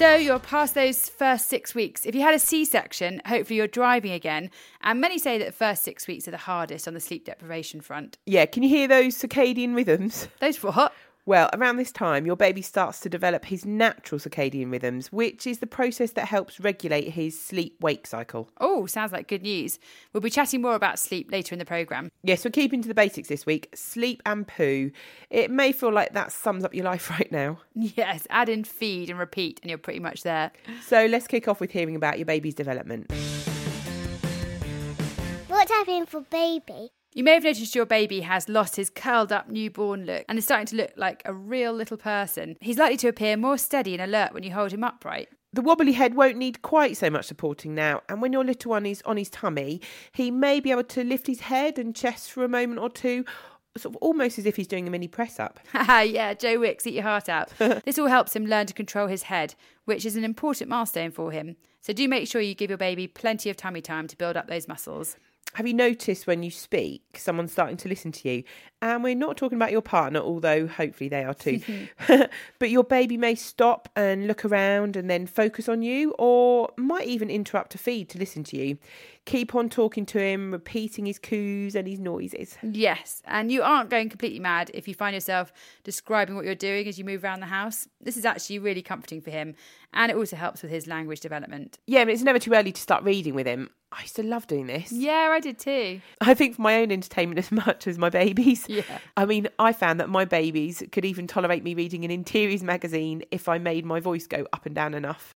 So you're past those first six weeks. If you had a C section, hopefully you're driving again. And many say that the first six weeks are the hardest on the sleep deprivation front. Yeah, can you hear those circadian rhythms? Those what? Well, around this time, your baby starts to develop his natural circadian rhythms, which is the process that helps regulate his sleep wake cycle. Oh, sounds like good news. We'll be chatting more about sleep later in the programme. Yes, we're keeping to the basics this week sleep and poo. It may feel like that sums up your life right now. Yes, add in feed and repeat, and you're pretty much there. So let's kick off with hearing about your baby's development. What's happening for baby? You may have noticed your baby has lost his curled up newborn look and is starting to look like a real little person. He's likely to appear more steady and alert when you hold him upright. The wobbly head won't need quite so much supporting now, and when your little one is on his tummy, he may be able to lift his head and chest for a moment or two, sort of almost as if he's doing a mini press up. Yeah, Joe Wicks, eat your heart out. this all helps him learn to control his head, which is an important milestone for him. So do make sure you give your baby plenty of tummy time to build up those muscles. Have you noticed when you speak, someone's starting to listen to you? And we're not talking about your partner, although hopefully they are too. but your baby may stop and look around and then focus on you, or might even interrupt a feed to listen to you. Keep on talking to him, repeating his coos and his noises. Yes, and you aren't going completely mad if you find yourself describing what you're doing as you move around the house. This is actually really comforting for him, and it also helps with his language development. Yeah, but it's never too early to start reading with him. I used to love doing this. Yeah, I did too. I think for my own entertainment as much as my babies. Yeah. I mean, I found that my babies could even tolerate me reading an interiors magazine if I made my voice go up and down enough.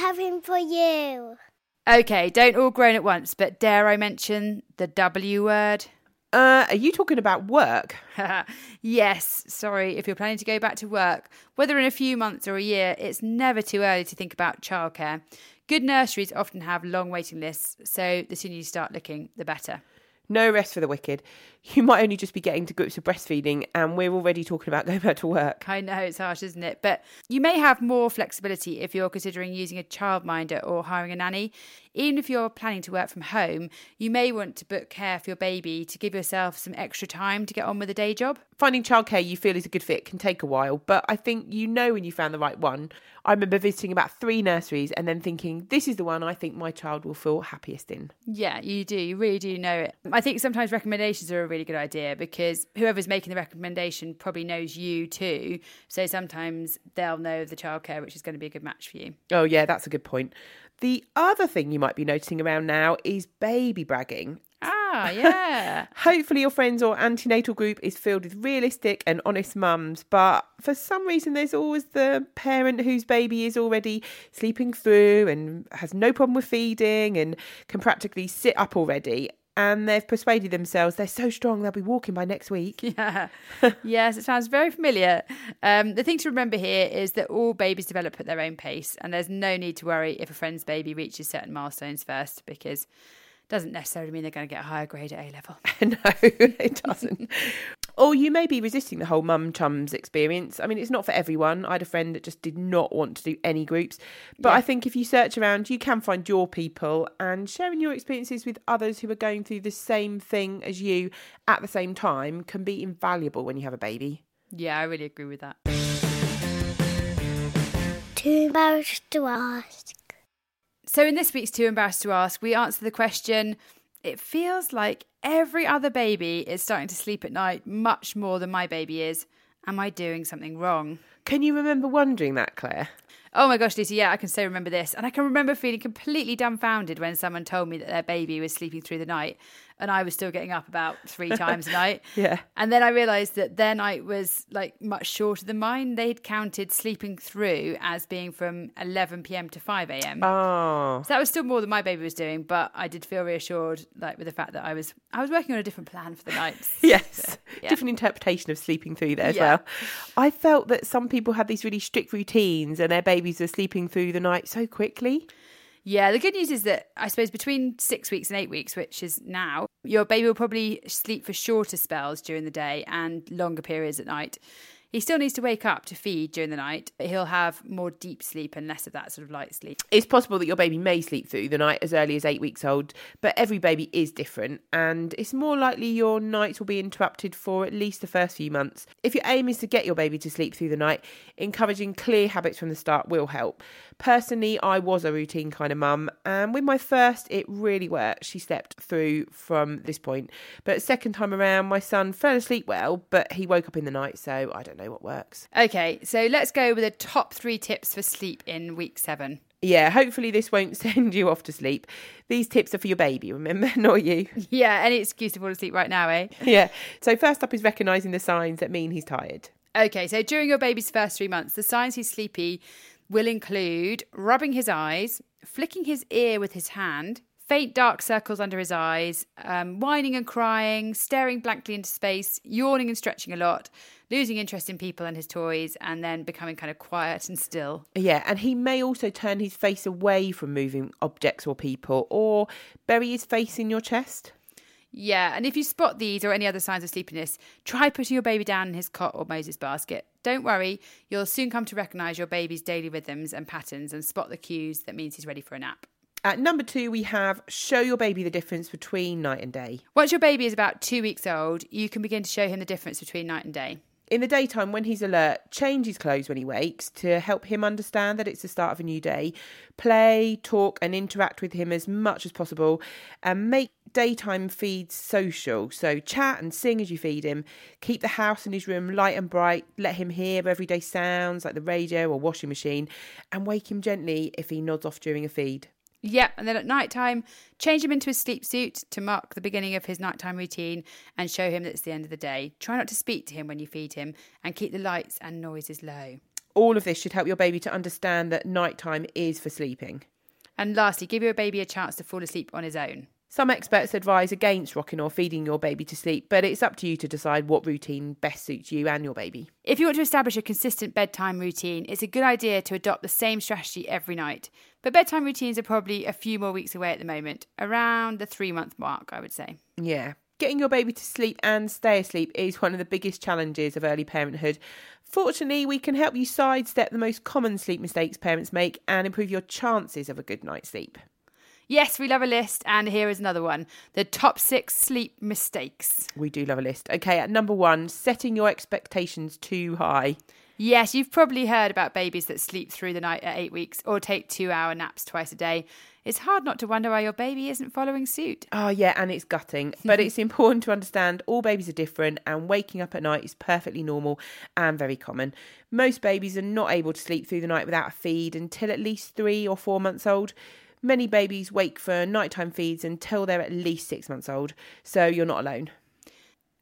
What's happening for you? Okay, don't all groan at once, but dare I mention the W word? Uh, are you talking about work? yes, sorry, if you're planning to go back to work, whether in a few months or a year, it's never too early to think about childcare. Good nurseries often have long waiting lists, so the sooner you start looking, the better. No rest for the wicked. You might only just be getting to grips with breastfeeding, and we're already talking about going back to work. I know it's harsh, isn't it? But you may have more flexibility if you're considering using a childminder or hiring a nanny. Even if you're planning to work from home, you may want to book care for your baby to give yourself some extra time to get on with a day job. Finding childcare you feel is a good fit can take a while, but I think you know when you found the right one. I remember visiting about three nurseries and then thinking, this is the one I think my child will feel happiest in. Yeah, you do. You really do know it. I think sometimes recommendations are a really good idea because whoever's making the recommendation probably knows you too. So sometimes they'll know the childcare, which is going to be a good match for you. Oh, yeah, that's a good point. The other thing you might be noticing around now is baby bragging. Ah, yeah. Hopefully, your friends or antenatal group is filled with realistic and honest mums, but for some reason, there's always the parent whose baby is already sleeping through and has no problem with feeding and can practically sit up already. And they've persuaded themselves they're so strong they'll be walking by next week. Yeah. yes, it sounds very familiar. Um, the thing to remember here is that all babies develop at their own pace, and there's no need to worry if a friend's baby reaches certain milestones first because it doesn't necessarily mean they're going to get a higher grade at A level. no, it doesn't. Or you may be resisting the whole mum chums experience. I mean, it's not for everyone. I had a friend that just did not want to do any groups. But Yeah. I think if you search around, you can find your people and sharing your experiences with others who are going through the same thing as you at the same time can be invaluable when you have a baby. Yeah, I really agree with that. Too embarrassed to ask. So, in this week's Too Embarrassed to Ask, we answer the question It feels like every other baby is starting to sleep at night much more than my baby is. Am I doing something wrong? Can you remember wondering that, Claire? Oh my gosh, Lucy, yeah, I can so remember this. And I can remember feeling completely dumbfounded when someone told me that their baby was sleeping through the night. And I was still getting up about three times a night. Yeah. And then I realised that their night was like much shorter than mine. They'd counted sleeping through as being from 11 p.m. to 5 a.m. Oh. So that was still more than my baby was doing, but I did feel reassured, like with the fact that I was I was working on a different plan for the nights. Yes. yeah. Different interpretation of sleeping through there as Yeah. well. I felt that some people had these really strict routines and their babies were sleeping through the night so quickly. Yeah, the good news is that I suppose between six weeks and eight weeks, which is now, your baby will probably sleep for shorter spells during the day and longer periods at night. He still needs to wake up to feed during the night, but he'll have more deep sleep and less of that sort of light sleep. It's possible that your baby may sleep through the night as early as eight weeks old, but every baby is different, and it's more likely your nights will be interrupted for at least the first few months. If your aim is to get your baby to sleep through the night, encouraging clear habits from the start will help. Personally, I was a routine kind of mum, and with my first, it really worked. She slept through from this point, but second time around, my son fell asleep well, but he woke up in the night, so I don't know what works. Okay, so let's go with the top three tips for sleep in week seven. Yeah, hopefully this won't send you off to sleep. These tips are for your baby, remember, not you. Yeah, any excuse to fall asleep right now, eh? yeah. So first up is recognizing the signs that mean he's tired. Okay, so during your baby's first three months, the signs he's sleepy will include rubbing his eyes, flicking his ear with his hand, faint dark circles under his eyes, um, whining and crying, staring blankly into space, yawning and stretching a lot, losing interest in people and his toys, and then becoming kind of quiet and still. Yeah, and he may also turn his face away from moving objects or people or bury his face in your chest. Yeah, and if you spot these or any other signs of sleepiness, try putting your baby down in his cot or Moses basket. Don't worry, you'll soon come to recognise your baby's daily rhythms and patterns and spot the cues that means he's ready for a nap. At number two, we have show your baby the difference between night and day. Once your baby is about two weeks old, you can begin to show him the difference between night and day. In the daytime, when he's alert, change his clothes when he wakes to help him understand that it's the start of a new day. Play, talk, and interact with him as much as possible, and make daytime feeds social. So, chat and sing as you feed him. Keep the house and his room light and bright. Let him hear everyday sounds like the radio or washing machine, and wake him gently if he nods off during a feed. Yep, and then at night time, change him into his sleep suit to mark the beginning of his nighttime routine and show him that it's the end of the day. Try not to speak to him when you feed him and keep the lights and noises low. All of this should help your baby to understand that nighttime is for sleeping. And lastly, give your baby a chance to fall asleep on his own. Some experts advise against rocking or feeding your baby to sleep, but it's up to you to decide what routine best suits you and your baby. If you want to establish a consistent bedtime routine, it's a good idea to adopt the same strategy every night. But bedtime routines are probably a few more weeks away at the moment, around the three month mark, I would say. Yeah. Getting your baby to sleep and stay asleep is one of the biggest challenges of early parenthood. Fortunately, we can help you sidestep the most common sleep mistakes parents make and improve your chances of a good night's sleep. Yes, we love a list, and here is another one the top six sleep mistakes. We do love a list. Okay, at number one, setting your expectations too high. Yes, you've probably heard about babies that sleep through the night at eight weeks or take two hour naps twice a day. It's hard not to wonder why your baby isn't following suit. Oh, yeah, and it's gutting. But it's important to understand all babies are different, and waking up at night is perfectly normal and very common. Most babies are not able to sleep through the night without a feed until at least three or four months old. Many babies wake for nighttime feeds until they're at least six months old, so you're not alone.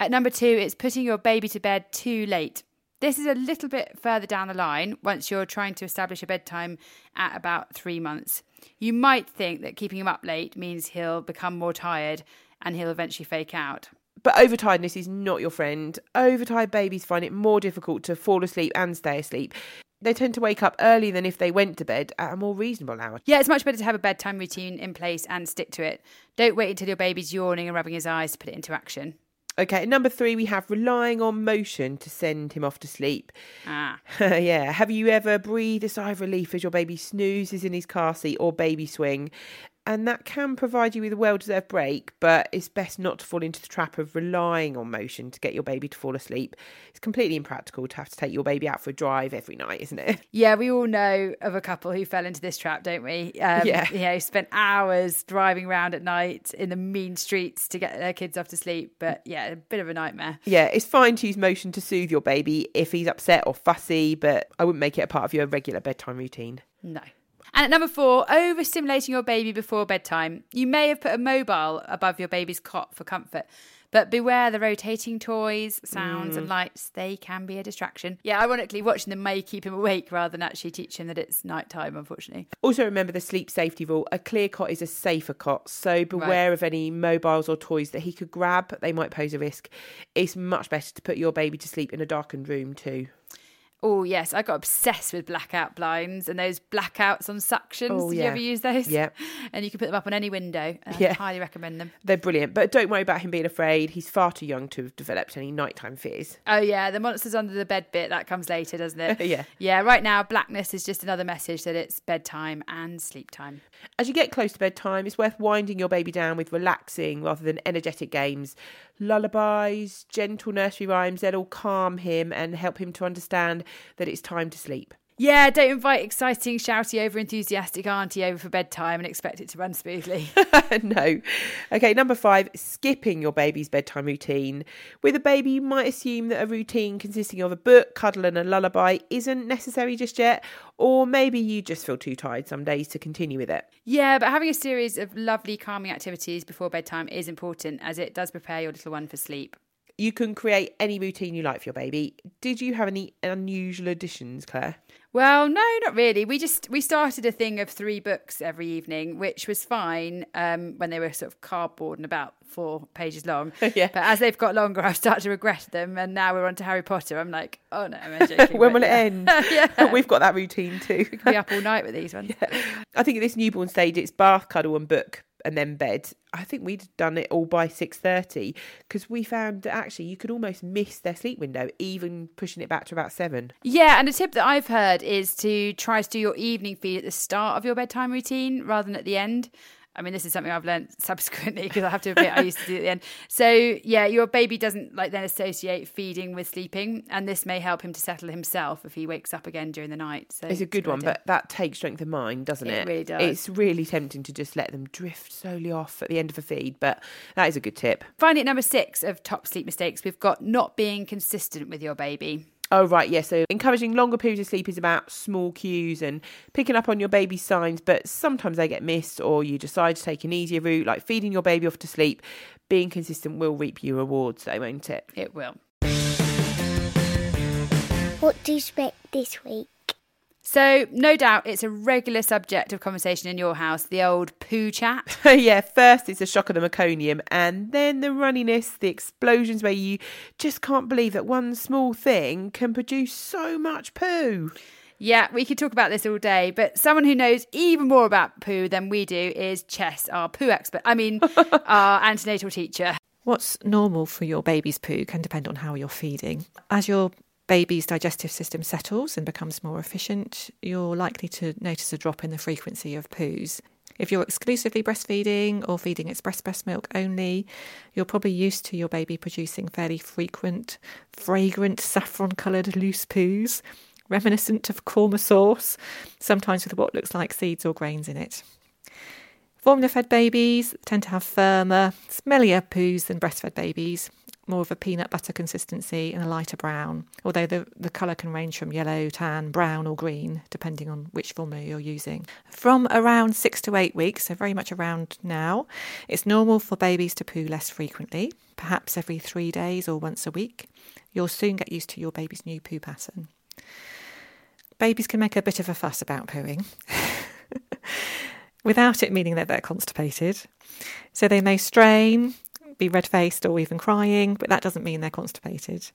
At number two, it's putting your baby to bed too late. This is a little bit further down the line once you're trying to establish a bedtime at about three months. You might think that keeping him up late means he'll become more tired and he'll eventually fake out. But overtiredness is not your friend. Overtired babies find it more difficult to fall asleep and stay asleep. They tend to wake up earlier than if they went to bed at a more reasonable hour. Yeah, it's much better to have a bedtime routine in place and stick to it. Don't wait until your baby's yawning and rubbing his eyes to put it into action. Okay, number three, we have relying on motion to send him off to sleep. Ah. yeah. Have you ever breathed a sigh of relief as your baby snoozes in his car seat or baby swing? And that can provide you with a well deserved break, but it's best not to fall into the trap of relying on motion to get your baby to fall asleep. It's completely impractical to have to take your baby out for a drive every night, isn't it? Yeah, we all know of a couple who fell into this trap, don't we? Um, Yeah. You know, spent hours driving around at night in the mean streets to get their kids off to sleep. But yeah, a bit of a nightmare. Yeah, it's fine to use motion to soothe your baby if he's upset or fussy, but I wouldn't make it a part of your regular bedtime routine. No. And at number four, overstimulating your baby before bedtime. You may have put a mobile above your baby's cot for comfort. But beware the rotating toys, sounds, and mm. lights. They can be a distraction. Yeah, ironically, watching them may keep him awake rather than actually teach him that it's nighttime, unfortunately. Also, remember the sleep safety rule a clear cot is a safer cot, so beware of any mobiles or toys that he could grab. They might pose a risk. It's much better to put your baby to sleep in a darkened room, too. Oh, yes, I got obsessed with blackout blinds and those blackouts on suctions. Oh, Did you ever use those? Yeah. And you can put them up on any window. I Yeah. highly recommend them. They're brilliant, but don't worry about him being afraid. He's far too young to have developed any nighttime fears. Oh yeah, the monsters under the bed bit that comes later, doesn't it? Yeah. Yeah. Right now, blackness is just another message that it's bedtime and sleep time. As you get close to bedtime, it's worth winding your baby down with relaxing rather than energetic games. Lullabies, gentle nursery rhymes, they'll all calm him and help him to understand that it's time to sleep. Yeah, don't invite exciting, shouty, over enthusiastic auntie over for bedtime and expect it to run smoothly. no. Okay, number five, skipping your baby's bedtime routine. With a baby, you might assume that a routine consisting of a book, cuddle, and a lullaby isn't necessary just yet, or maybe you just feel too tired some days to continue with it. yeah, but having a series of lovely, calming activities before bedtime is important as it does prepare your little one for sleep. You can create any routine you like for your baby. Did you have any unusual additions, Claire? Well, no, not really. We just we started a thing of three books every evening, which was fine um, when they were sort of cardboard and about four pages long. Yeah. But as they've got longer, I've started to regret them, and now we're on to Harry Potter. I'm like, oh no, I'm joking. when will yeah. it end? yeah, We've got that routine too. be up all night with these ones. I think at this newborn stage, it's bath, cuddle, and book, and then bed. I think we'd done it all by six thirty because we found that actually you could almost miss their sleep window, even pushing it back to about seven. Yeah, and a tip that I've heard is to try to do your evening feed at the start of your bedtime routine rather than at the end. I mean, this is something I've learned subsequently because I have to admit I used to do it at the end. So yeah, your baby doesn't like then associate feeding with sleeping, and this may help him to settle himself if he wakes up again during the night. So It's a good one, but that takes strength of mind, doesn't It it? really does. It's really tempting to just let them drift slowly off at the end of a feed, but that is a good tip. finally at number six of top sleep mistakes, we've got not being consistent with your baby. Oh, right, yeah. So encouraging longer periods of sleep is about small cues and picking up on your baby's signs, but sometimes they get missed, or you decide to take an easier route, like feeding your baby off to sleep. Being consistent will reap you rewards, though, won't it? It will. What do you expect this week? So, no doubt it's a regular subject of conversation in your house, the old poo chat. yeah, first it's the shock of the meconium, and then the runniness, the explosions where you just can't believe that one small thing can produce so much poo. Yeah, we could talk about this all day, but someone who knows even more about poo than we do is Chess, our poo expert. I mean, our antenatal teacher. What's normal for your baby's poo can depend on how you're feeding. As your baby's digestive system settles and becomes more efficient, you're likely to notice a drop in the frequency of poos. If you're exclusively breastfeeding or feeding express breast milk only, you're probably used to your baby producing fairly frequent, fragrant, saffron coloured loose poos, reminiscent of korma sauce, sometimes with what looks like seeds or grains in it. Formula fed babies tend to have firmer, smellier poos than breastfed babies, more of a peanut butter consistency and a lighter brown, although the, the colour can range from yellow, tan, brown, or green, depending on which formula you're using. From around six to eight weeks, so very much around now, it's normal for babies to poo less frequently, perhaps every three days or once a week. You'll soon get used to your baby's new poo pattern. Babies can make a bit of a fuss about pooing. without it meaning that they're constipated. So they may strain, be red faced, or even crying, but that doesn't mean they're constipated.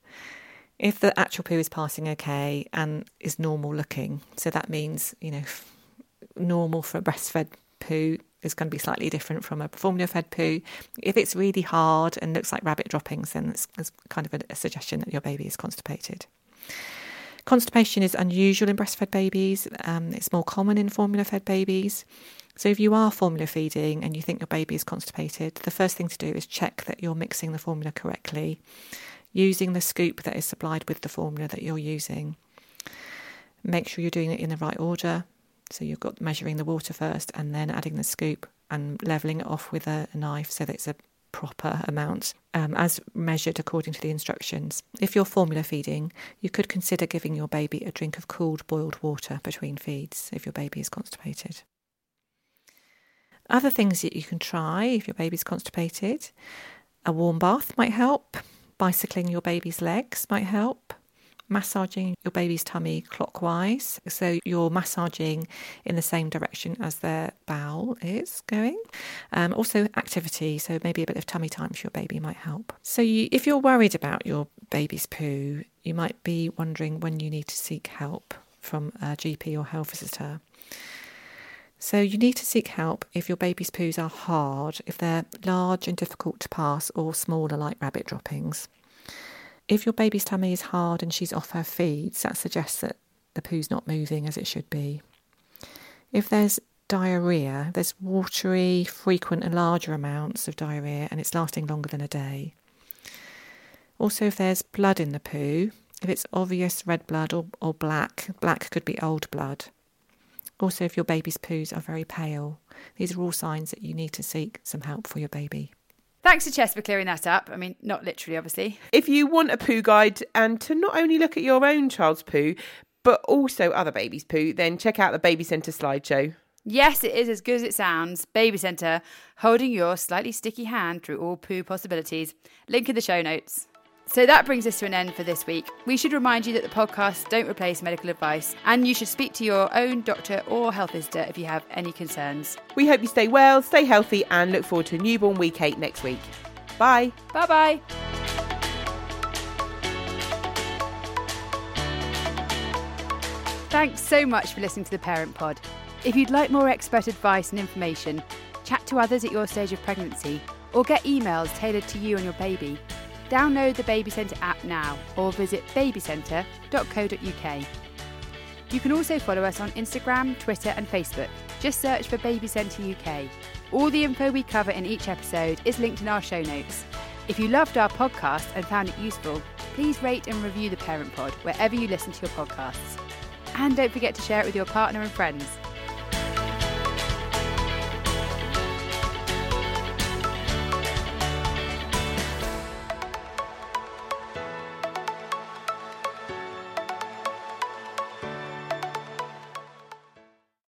If the actual poo is passing okay and is normal looking, so that means, you know, normal for a breastfed poo is going to be slightly different from a formula fed poo. If it's really hard and looks like rabbit droppings, then it's, it's kind of a, a suggestion that your baby is constipated. Constipation is unusual in breastfed babies. Um, it's more common in formula fed babies. So, if you are formula feeding and you think your baby is constipated, the first thing to do is check that you're mixing the formula correctly, using the scoop that is supplied with the formula that you're using. Make sure you're doing it in the right order. So, you've got measuring the water first and then adding the scoop and levelling it off with a, a knife so that it's a proper amount um, as measured according to the instructions. If you're formula feeding, you could consider giving your baby a drink of cooled boiled water between feeds if your baby is constipated. Other things that you can try if your baby's constipated a warm bath might help, bicycling your baby's legs might help, massaging your baby's tummy clockwise. So you're massaging in the same direction as their bowel is going. Um, also, activity. So maybe a bit of tummy time for your baby might help. So you, if you're worried about your baby's poo, you might be wondering when you need to seek help from a GP or health visitor. So you need to seek help if your baby's poos are hard, if they're large and difficult to pass, or smaller like rabbit droppings. If your baby's tummy is hard and she's off her feeds, that suggests that the poo's not moving as it should be. If there's diarrhea, there's watery, frequent, and larger amounts of diarrhea, and it's lasting longer than a day. Also, if there's blood in the poo, if it's obvious red blood or, or black, black could be old blood. Also, if your baby's poos are very pale, these are all signs that you need to seek some help for your baby. Thanks to Chess for clearing that up. I mean, not literally, obviously. If you want a poo guide and to not only look at your own child's poo, but also other babies' poo, then check out the Baby Centre slideshow. Yes, it is as good as it sounds. Baby Centre, holding your slightly sticky hand through all poo possibilities. Link in the show notes. So that brings us to an end for this week. We should remind you that the podcasts don't replace medical advice, and you should speak to your own doctor or health visitor if you have any concerns. We hope you stay well, stay healthy, and look forward to a Newborn Week 8 next week. Bye. Bye bye. Thanks so much for listening to the Parent Pod. If you'd like more expert advice and information, chat to others at your stage of pregnancy, or get emails tailored to you and your baby, Download the Baby Centre app now or visit babycentre.co.uk. You can also follow us on Instagram, Twitter, and Facebook. Just search for Baby Centre UK. All the info we cover in each episode is linked in our show notes. If you loved our podcast and found it useful, please rate and review the Parent Pod wherever you listen to your podcasts. And don't forget to share it with your partner and friends.